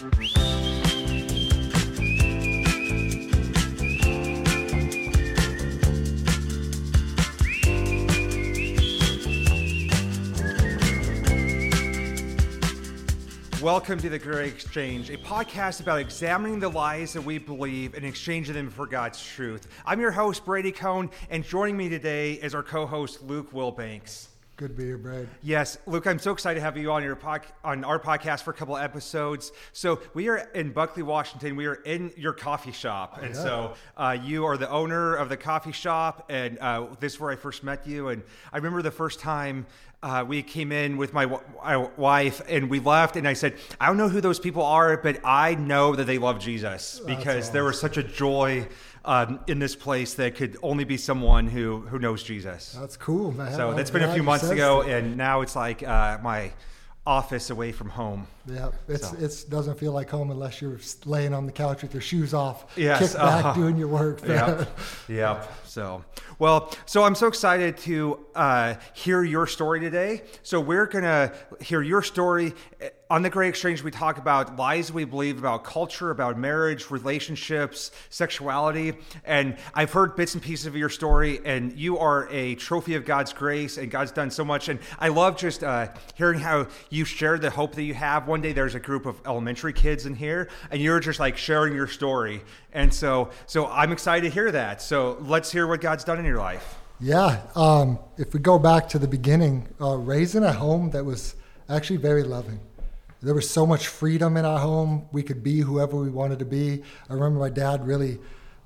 Welcome to the Great Exchange, a podcast about examining the lies that we believe and exchanging them for God's truth. I'm your host, Brady Cohn, and joining me today is our co host, Luke Wilbanks. Good to be here, Brad. Yes, Luke, I'm so excited to have you on your pod, on our podcast for a couple episodes. So we are in Buckley, Washington. We are in your coffee shop, and yeah. so uh, you are the owner of the coffee shop, and uh, this is where I first met you. And I remember the first time uh, we came in with my, w- my wife and we left and i said i don't know who those people are but i know that they love jesus because awesome. there was such a joy um, in this place that could only be someone who who knows jesus That's cool, man. so I'm that's been a few months ago so. and now it's like uh, my office away from home Yeah, it's So. it's doesn't feel like home unless you're laying on the couch with your shoes off, Yes, kicked back, uh-huh. doing your work. Yep. Yep. So, well, so I'm so excited to uh, hear your story today. So we're gonna hear your story on the Great Exchange. We talk about lies we believe about culture, about marriage, relationships, sexuality, and I've heard bits and pieces of your story. And you are a trophy of God's grace, and God's done so much. And I love just uh, hearing how you share the hope that you have. One day there's a group of elementary kids in here, and you're just like sharing your story. And so, so I'm excited to hear that. So let's hear what God's done in your life. Yeah. Um, if we go back to the beginning, uh, raised in a home that was actually very loving. There was so much freedom in our home. We could be whoever we wanted to be. I remember my dad really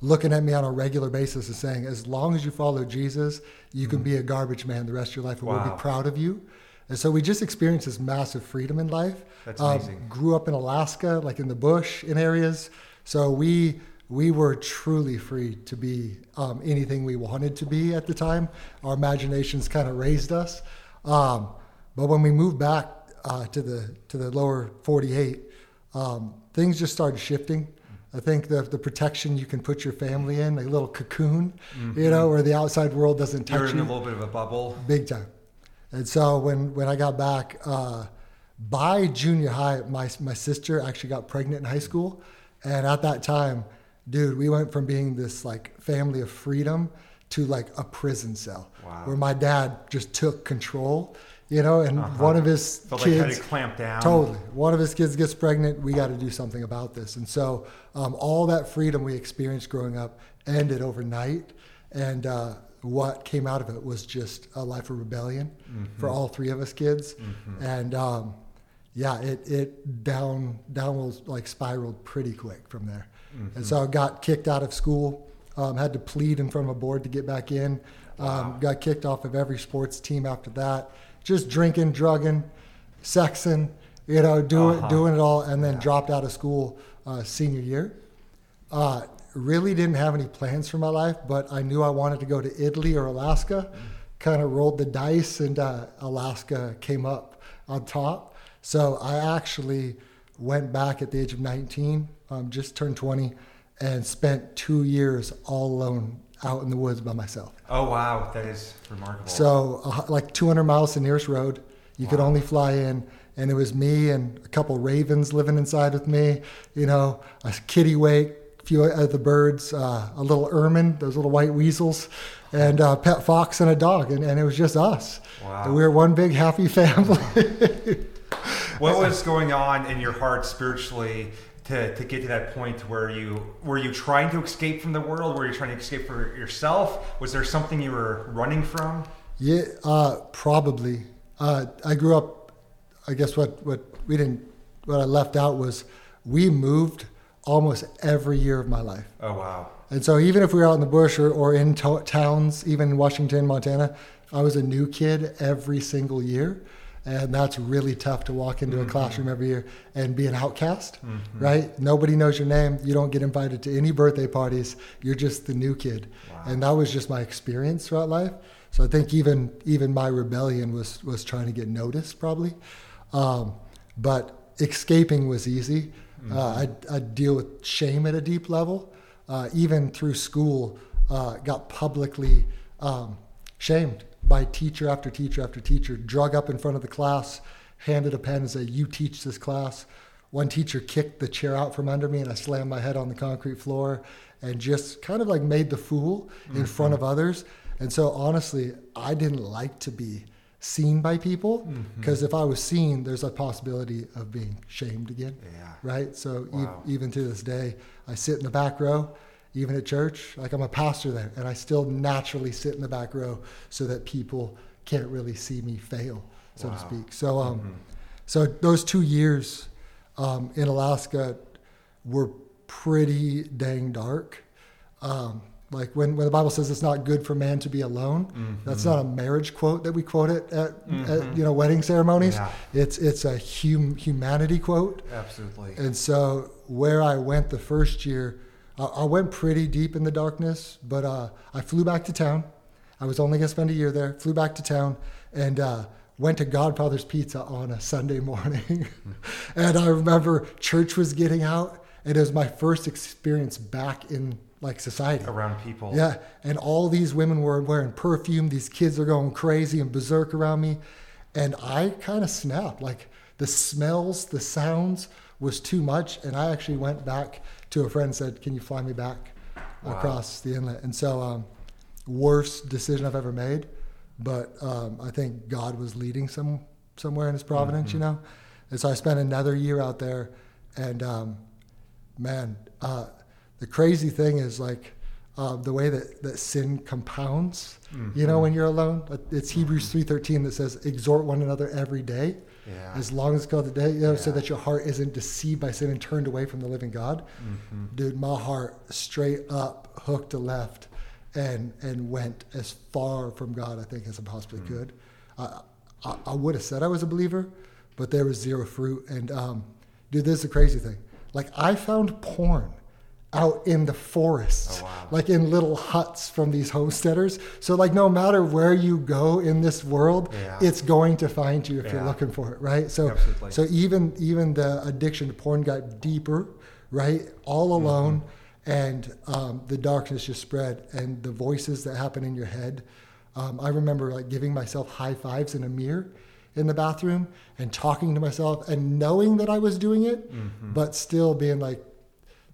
looking at me on a regular basis and saying, as long as you follow Jesus, you can be a garbage man the rest of your life and we'll Mm-hmm. Be proud of you. And so we just experienced this massive freedom in life. That's Um, amazing. grew up in Alaska, like in the bush in areas. So we we were truly free to be um, anything we wanted to be at the time. Our imaginations kind of raised us. Um, but when we moved back uh, to the to the lower 48, um, things just started shifting. I think the the protection you can put your family in, a little cocoon, you know, where the outside world doesn't You're touch in you a little bit of a bubble. big time. And so when when I got back uh, by junior high, my my sister actually got pregnant in high school, and at that time, dude, we went from being this like family of freedom to like a prison cell, Wow. where my dad just took control, you know, and one of his Felt kids had to clamp down. Totally. One of his kids gets pregnant. We got to do something about this. And so, um, all that freedom we experienced growing up ended overnight. And uh, what came out of it was just a life of rebellion for all three of us kids. And um, yeah, it, it down downward like spiraled pretty quick from there. And so I got kicked out of school. Um, had to plead in front of a board to get back in. Um, got kicked off of every sports team after that. Just drinking, drugging, sexing, you know, doing Uh-huh. doing it all, and then dropped out of school uh, senior year. Uh, really didn't have any plans for my life, but I knew I wanted to go to Italy or Alaska. Kind of rolled the dice, and uh, Alaska came up on top. So I actually went back at the age of 19, um, just turned 20, and spent two years all alone out in the woods by myself. Oh wow, that is remarkable. So, uh, like 200 miles to the nearest road. You could only fly in, and it was me and a couple ravens living inside with me. You know, a kittiwake, a few other birds, uh, a little ermine, those little white weasels, and a pet fox and a dog, and, and it was just us. Wow. And we were one big happy family. What was going on in your heart spiritually to, to get to that point where you were you trying to escape from the world? Were you trying to escape for yourself? Was there something you were running from? Yeah, uh, probably. Uh, I grew up. I guess what what we didn't what I left out was we moved almost every year of my life. Oh wow. And so even if we were out in the bush or, or in to- towns, even in Washington, Montana, I was a new kid every single year. And that's really tough to walk into a classroom every year and be an outcast, right? Nobody knows your name. You don't get invited to any birthday parties. You're just the new kid. And that was just my experience throughout life. So I think even even my rebellion was was trying to get noticed probably. Um, but escaping was easy. Uh, I'd, I'd deal with shame at a deep level. Uh, even through school, uh, got publicly um, shamed by teacher after teacher after teacher, drug up in front of the class, handed a pen and said, You teach this class, one teacher kicked the chair out from under me and I slammed my head on the concrete floor and just kind of like made the fool in Mm-hmm. front of others. And so honestly, I didn't like to be seen by people Mm-hmm. because if I was seen, there's a possibility of being shamed again. Yeah. Right. So e- even to this day, I sit in the back row, even at church. Like I'm a pastor there, and I still naturally sit in the back row so that people can't really see me fail, so to speak. So, um, Mm-hmm. so those two years um, in Alaska were pretty dang dark. Um, like when, when the Bible says it's not good for man to be alone, Mm-hmm. that's not a marriage quote that we quote it at, at you know wedding ceremonies. Yeah. It's it's a hum, humanity quote. Absolutely. And so where I went the first year, I, I went pretty deep in the darkness, but uh, I flew back to town. I was only gonna spend a year there. Flew back to town and uh, went to Godfather's Pizza on a Sunday morning. and I remember church was getting out, and it was my first experience back in like society. Around people. Yeah, and all these women were wearing perfume. These kids are going crazy and berserk around me, and I kind of snapped. Like the smells, the sounds was too much, and I actually went back to a friend said, "Can you fly me back Wow. across the inlet?" And so, um, worst decision I've ever made, but um, I think God was leading some somewhere in His providence, you know. And so I spent another year out there, and um, man, uh, the crazy thing is like uh, the way that, that sin compounds. You know, when you're alone, it's Hebrews three thirteen that says, "Exhort one another every day, Yeah. as long as called the day, you know, so that your heart isn't deceived by sin and turned away from the living God." Mm-hmm. Dude, my heart straight up hooked a left, and and went as far from God I think as I possibly Mm. could. I, I I would have said I was a believer, but there was zero fruit. And um, dude, this is the crazy thing. Like I found porn out in the forest, Oh, wow. like in little huts from these homesteaders. So like no matter where you go in this world, Yeah. it's going to find you if you're looking for it, right? So Absolutely. so even even the addiction to porn got deeper, right? All Mm-hmm. alone. And um, the darkness just spread, and the voices that happen in your head. Um, I remember like giving myself high fives in a mirror in the bathroom and talking to myself and knowing that I was doing it, Mm-hmm. but still being like,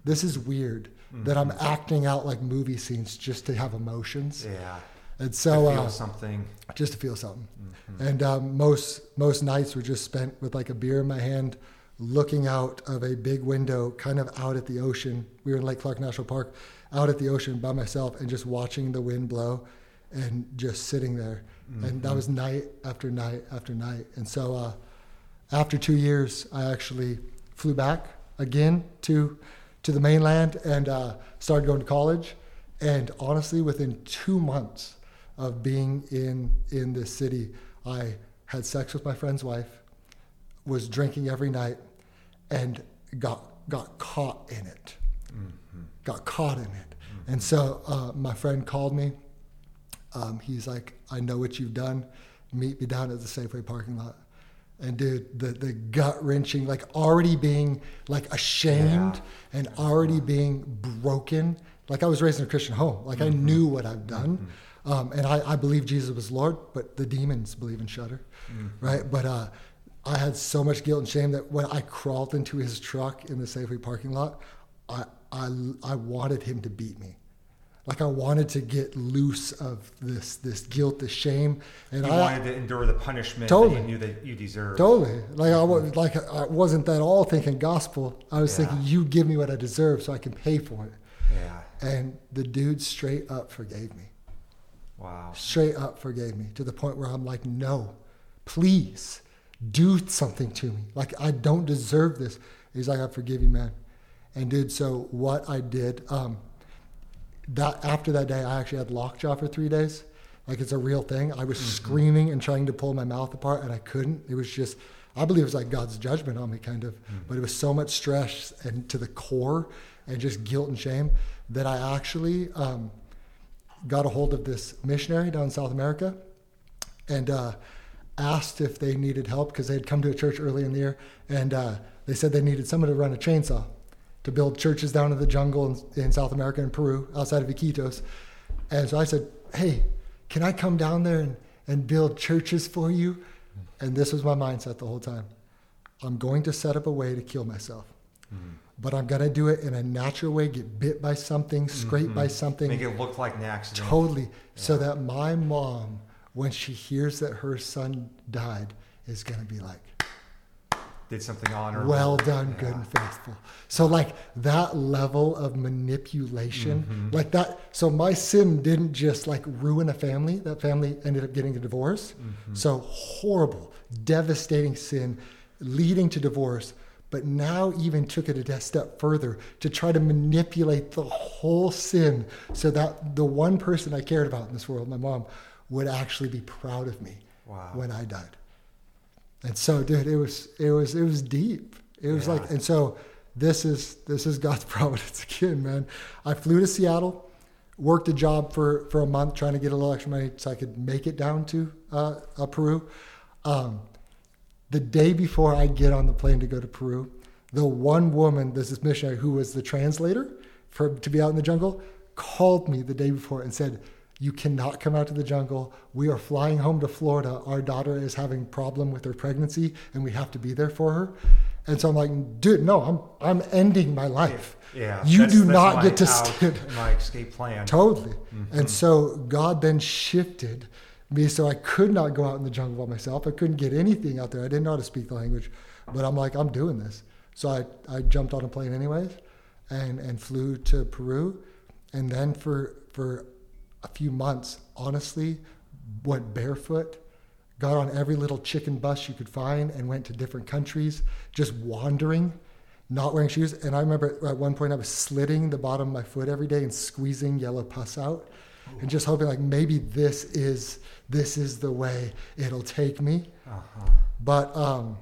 this is weird that I'm Mm-hmm. acting out like movie scenes just to have emotions. Yeah. And To so, feel uh, something. just to feel something. Mm-hmm. And um, most most nights were just spent with like a beer in my hand, looking out of a big window, kind of out at the ocean. We were in Lake Clark National Park, out at the ocean by myself, and just watching the wind blow, and just sitting there. And that was night after night after night. And so, uh, after two years, I actually flew back again to to the mainland and uh, started going to college. And honestly, within two months of being in in this city, I had sex with my friend's wife, was drinking every night, and got got caught in it. Got caught in it. And so uh, my friend called me. Um, he's like, "I know what you've done. Meet me down at the Safeway parking lot." And dude, the the gut wrenching, like already being like ashamed Yeah. and already being broken. Like I was raised in a Christian home. Like I knew what I've done, um, and I, I believe Jesus was Lord. But the demons believe in Shudder, right? But uh, I had so much guilt and shame that when I crawled into his truck in the Safeway parking lot, I I, I wanted him to beat me. Like I wanted to get loose of this this guilt, this shame, and You I wanted to endure the punishment Totally. that you knew that you deserved. Totally. Like I was like I wasn't at all thinking gospel. I was Yeah. thinking you give me what I deserve so I can pay for it. Yeah. And the dude straight up forgave me. Wow. Straight up forgave me to the point where I'm like, no, please do something to me. Like I don't deserve this. He's like, I forgive you, man. And dude, so what I did, um, that after that day, I actually had lockjaw for three days. Like it's a real thing. I was screaming and trying to pull my mouth apart, and I couldn't. It was just, I believe it was like God's judgment on me, kind of. But it was so much stress and to the core, and just guilt and shame that I actually um, got a hold of this missionary down in South America, and uh, asked if they needed help because they had come to a church early in the year, and uh, they said they needed someone to run a chainsaw to build churches down in the jungle in, in South America and Peru, outside of Iquitos. And so I said, "Hey, can I come down there and, and build churches for you?" And this was my mindset the whole time. I'm going to set up a way to kill myself. Mm-hmm. But I'm going to do it in a natural way, get bit by something, scraped by something. Make it look like an accident. Totally. So that my mom, when she hears that her son died, is going to be like, Did something honorable. well done, good and faithful. So, like that level of manipulation, Mm-hmm. like that. So, my sin didn't just like ruin a family. That family ended up getting a divorce. Mm-hmm. So, horrible, devastating sin leading to divorce. But now, even took it a step further to try to manipulate the whole sin so that the one person I cared about in this world, my mom, would actually be proud of me Wow. when I died. And so, dude, it was it was it was deep. It was Yeah. like, and so this is this is God's providence again, man. I flew to Seattle, worked a job for for a month trying to get a little extra money so I could make it down to uh, uh, Peru. Um, the day before I get on the plane to go to Peru, the one woman, this is missionary who was the translator for to be out in the jungle, called me the day before and said, "You cannot come out to the jungle. We are flying home to Florida. Our daughter is having problem with her pregnancy, and we have to be there for her." And so I'm like, "Dude, no, I'm I'm ending my life. Yeah. you do not get to out, stand." my escape plan. Totally. Mm-hmm. And so God then shifted me so I could not go out in the jungle by myself. I couldn't get anything out there. I didn't know how to speak the language. But I'm like, I'm doing this. So I, I jumped on a plane anyways and, and flew to Peru. And then for for a few months, honestly, went barefoot, got on every little chicken bus you could find and went to different countries, just wandering not wearing shoes. And I remember at one point I was slitting the bottom of my foot every day and squeezing yellow pus out, and just hoping like maybe this is this is the way it'll take me. Uh-huh. But um,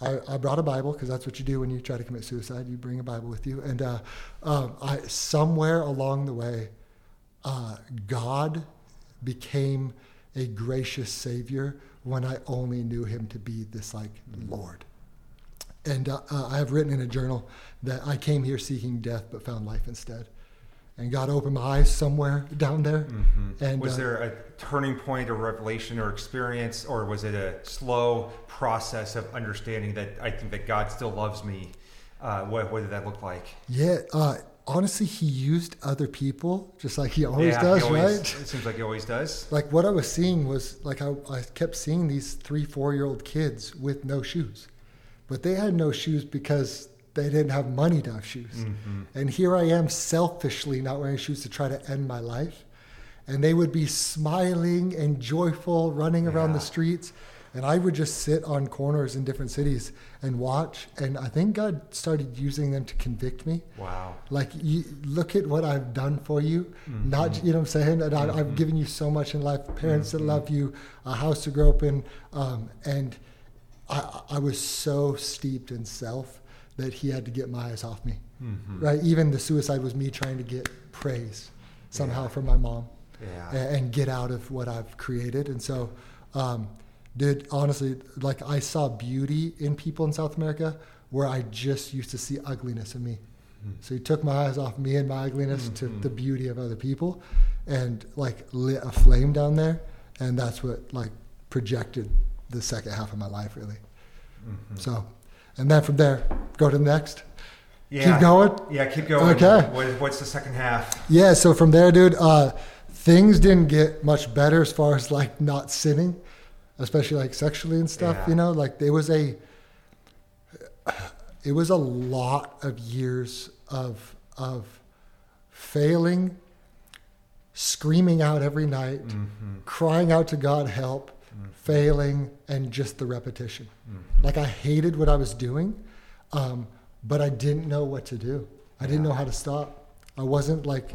I, I brought a Bible because that's what you do when you try to commit suicide. You bring a Bible with you, and uh, um, I somewhere along the way, uh, God became a gracious Savior when I only knew Him to be this like Lord. And uh, uh, I have written in a journal that I came here seeking death but found life instead. And God opened my eyes somewhere down there. And was uh, there a turning point or revelation or experience, or was it a slow process of understanding that I think that God still loves me? Uh, what, what did that look like? Yeah, uh, honestly, he used other people just like he always yeah, does, he always- right? It seems like he always does. Like what I was seeing was like I, I kept seeing these three, four year old kids with no shoes, but they had no shoes because they didn't have money to have shoes. Mm-hmm. And here I am selfishly not wearing shoes to try to end my life. And they would be smiling and joyful, running around the streets. And I would just sit on corners in different cities and watch. And I think God started using them to convict me. Wow. Like, you, look at what I've done for you. Not, you know what I'm saying? And I, I've given you so much in life, parents that love you, a house to grow up in. Um, and I, I was so steeped in self that he had to get my eyes off me. Right? Even the suicide was me trying to get praise somehow Yeah. from my mom Yeah. a- and get out of what I've created. And so, um, did honestly, like I saw beauty in people in South America where I just used to see ugliness in me. Hmm. So he took my eyes off me and my ugliness hmm. to hmm. the beauty of other people and like lit a flame down there. And that's what like projected the second half of my life really. Mm-hmm. So, and then from there, go to the next. Yeah. Keep going. Yeah, keep going. Okay. What, what's the second half? Yeah, so from there, dude, uh, things didn't get much better as far as like not sinning, especially like sexually and stuff. Yeah. You know, like there was a, it was a lot of years of of failing, screaming out every night, mm-hmm. crying out to God help, mm-hmm. failing, and just the repetition. Mm-hmm. Like I hated what I was doing, um, but I didn't know what to do. I didn't know how to stop. I wasn't like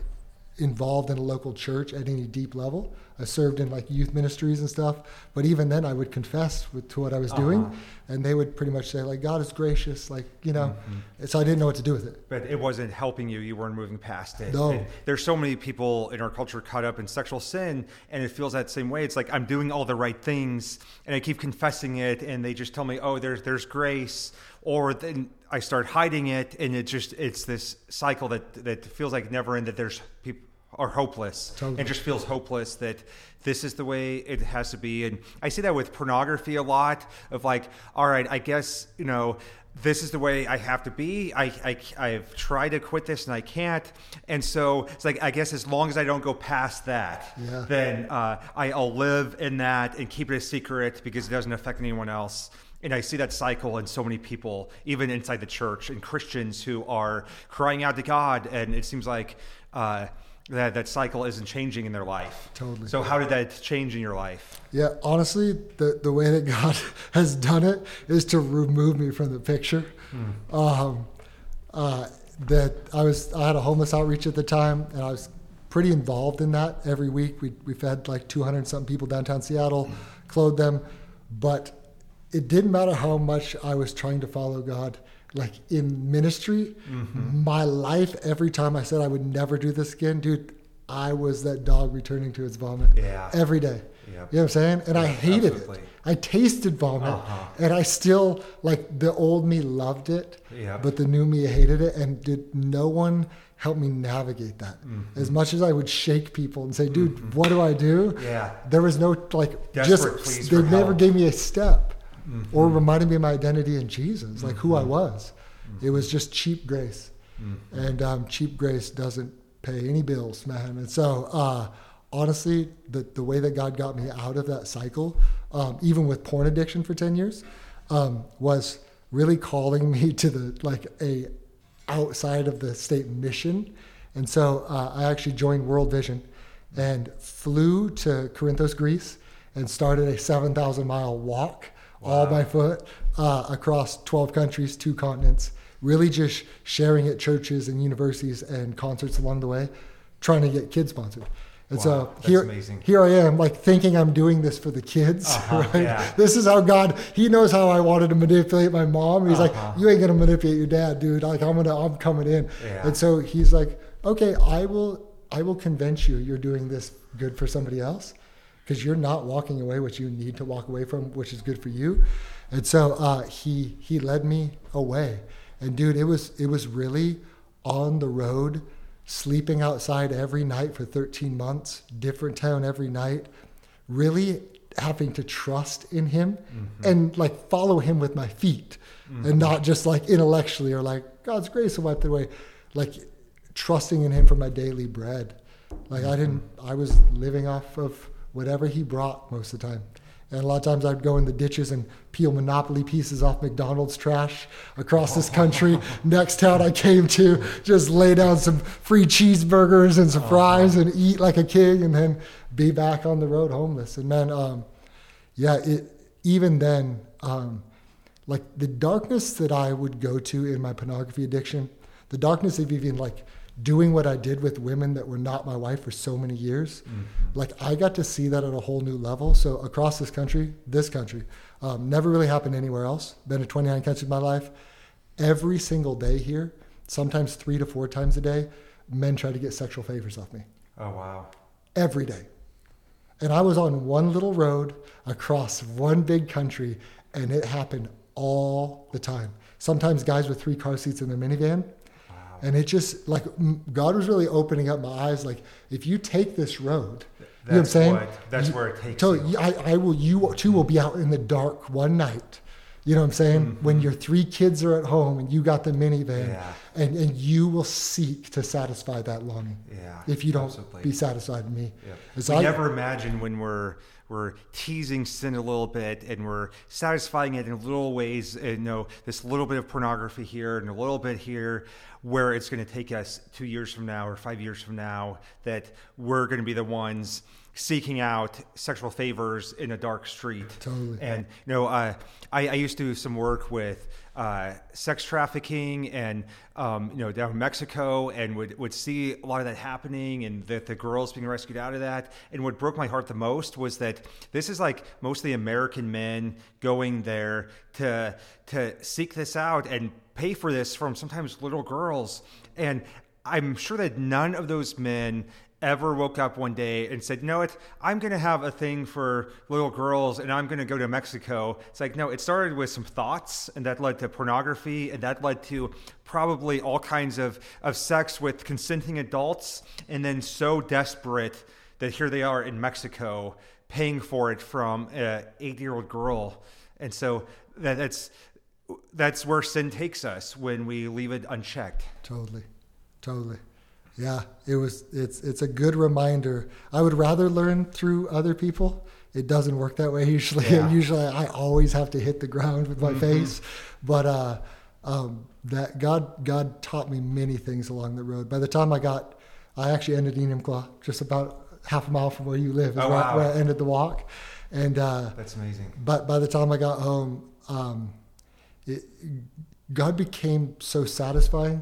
involved in a local church at any deep level. I served in like youth ministries and stuff, but even then I would confess with, to what I was doing, Uh-huh. and they would pretty much say like God is gracious, like you know. So I didn't know what to do with it. But it wasn't helping you. You weren't moving past it. No. And there's so many people in our culture caught up in sexual sin, and it feels that same way. It's like I'm doing all the right things, and I keep confessing it, and they just tell me, "Oh, there's there's grace," or then I start hiding it, and it just it's this cycle that that feels like never end. That there's peop or hopeless Totally. and just feels hopeless that this is the way it has to be. And I see that with pornography a lot of like, all right, I guess, you know, this is the way I have to be. I, I, I've tried to quit this and I can't. And so it's like, I guess as long as I don't go past that, Yeah. then uh, I'll live in that and keep it a secret because it doesn't affect anyone else. And I see that cycle in so many people, even inside the church, and Christians who are crying out to God. And it seems like uh, that, that cycle isn't changing in their life. Totally. So, how did that change in your life? Yeah, honestly, the, the way that God has done it is to remove me from the picture. Um, uh, that I was, I had a homeless outreach at the time, and I was pretty involved in that. Every week, we we fed like 200 something people downtown Seattle, clothed them, but it didn't matter how much I was trying to follow God. Like in ministry, my life, every time I said I would never do this again, dude, I was that dog returning to its vomit Yeah. every day. Yep. You know what I'm saying? And I hated absolutely. it. I tasted vomit, Uh-huh. and I still like the old me loved it, Yep. but the new me hated it. And did no one help me navigate that? Mm-hmm. As much as I would shake people and say, "Dude, what do I do?" Yeah. there was no like Desperate just they never help. gave me a step or Mm-hmm. reminded me of my identity in Jesus, like who I was. It was just cheap grace, Mm-hmm. and um, cheap grace doesn't pay any bills, man. And so, uh, honestly, the the way that God got me out of that cycle, um, even with porn addiction for ten years, um, was really calling me to the like a outside of the state mission. And so uh, I actually joined World Vision and flew to Corinthos, Greece, and started a 7,000 mile walk all by foot uh, across 12 countries, two continents, really just sharing at churches and universities and concerts along the way, trying to get kids sponsored. And Wow, so here, amazing. here I am, like thinking I'm doing this for the kids. Uh-huh, right? yeah. This is how God. He knows how I wanted to manipulate my mom. He's Uh-huh. like, "You ain't gonna manipulate your dad, dude. Like I'm gonna, I'm coming in." Yeah. And so he's like, "Okay, I will, I will convince you. You're doing this good for somebody else, because you're not walking away what you need to walk away from, which is good for you." And so uh, he he led me away, and dude, it was it was really on the road, sleeping outside every night for 13 months, different town every night, really having to trust in him mm-hmm. and like follow him with my feet and mm-hmm. not just like intellectually or like God's grace will wipe it away, like trusting in him for my daily bread. Like I mm-hmm. didn't, I was living off of whatever he brought most of the time. And a lot of times I'd go in the ditches and peel Monopoly pieces off McDonald's trash across this country. Next town I came to, just lay down some free cheeseburgers and some fries and eat like a king, and then be back on the road homeless. And man, um, yeah, it, even then, um, like the darkness that I would go to in my pornography addiction, the darkness of even like doing what I did with women that were not my wife for so many years, like I got to see that at a whole new level. So across this country, this country, um, never really happened anywhere else. Been to 29 countries in my life. Every single day here, sometimes three to four times a day, men try to get sexual favors off me Oh, wow. every day. And I was on one little road across one big country, and it happened all the time. Sometimes guys with three car seats in their minivan. And it just like God was really opening up my eyes. Like, if you take this road, you know what I'm That's saying? what- that's You- where it takes so you. I, I will. You too will be out in the dark one night. You know what I'm saying? When your three kids are at home and you got the minivan, Mm-hmm. Yeah. and and you will seek to satisfy that longing. Yeah, If you don't absolutely. be satisfied in me. Yeah. We I- never imagine when we're we're teasing sin a little bit and we're satisfying it in little ways. You know, this little bit of pornography here and a little bit here, where it's going to take us two years from now or five years from now. That we're going to be the ones seeking out sexual favors in a dark street. Totally. And you know, uh, I, I used to do some work with uh, sex trafficking and um, you know down in Mexico, and would would see a lot of that happening, and that the girls being rescued out of that. And what broke my heart the most was that this is like mostly American men going there to to seek this out and pay for this from sometimes little girls, and I'm sure that none of those men ever woke up one day and said, "No, it, I'm going to have a thing for little girls, and I'm going to go to Mexico." It's like no, it started with some thoughts, and that led to pornography, and that led to probably all kinds of of sex with consenting adults, and then so desperate that here they are in Mexico paying for it from an eight year old girl, and so that, that's that's where sin takes us when we leave it unchecked. Totally, totally. Yeah, it was. It's it's a good reminder. I would rather learn through other people. It doesn't work that way usually. Yeah. usually, I always have to hit the ground with my Mm-hmm. face. But uh, um, that God God taught me many things along the road. By the time I got, I actually ended Enumclaw, just about half a mile from where you live. Is Oh, where, wow. where I ended the walk, and. Uh, That's amazing. but by the time I got home, um, it, God became so satisfying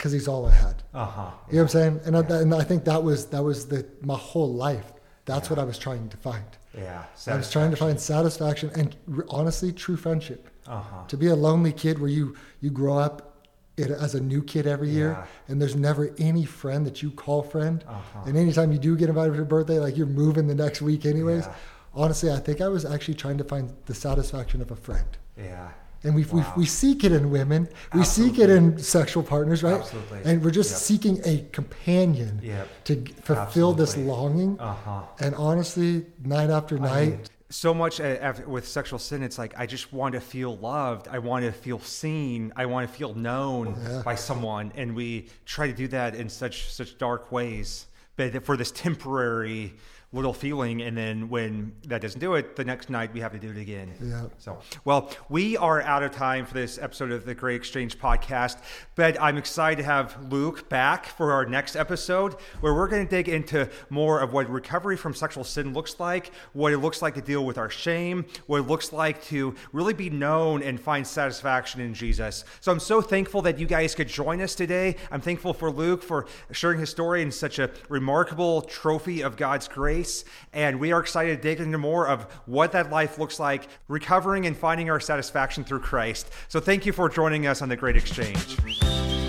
because He's all I had. Uh huh. You know what I'm saying? And, I, and I think that was that was the my whole life. That's what I was trying to find. Yeah. I was trying to find satisfaction and honestly, true friendship. Uh huh. To be a lonely kid where you you grow up it, as a new kid every year, Yeah. and there's never any friend that you call friend. Uh-huh. And anytime you do get invited to a birthday, like you're moving the next week anyways. Yeah. Honestly, I think I was actually trying to find the satisfaction of a friend. Yeah. And we, Wow. we, we seek it in women. We seek it in sexual partners, right? Absolutely. And we're just Yep. seeking a companion Yep. to fulfill this longing. Uh huh. And honestly, night after night, so much uh, with sexual sin it's like i just want to feel loved i want to feel seen i want to feel known Yeah. by someone and we try to do that in such such dark ways but for this temporary little feeling and then when that doesn't do it the next night we have to do it again. Yeah. so well we are out of time for this episode of the great exchange podcast but i'm excited to have luke back for our next episode where we're going to dig into more of what recovery from sexual sin looks like what it looks like to deal with our shame what it looks like to really be known and find satisfaction in jesus. So i'm so thankful that you guys could join us today. I'm thankful for luke for sharing his story in such a remarkable trophy of god's grace and we are excited to dig into more of what that life looks like recovering and finding our satisfaction through christ. So thank you for joining us on the great exchange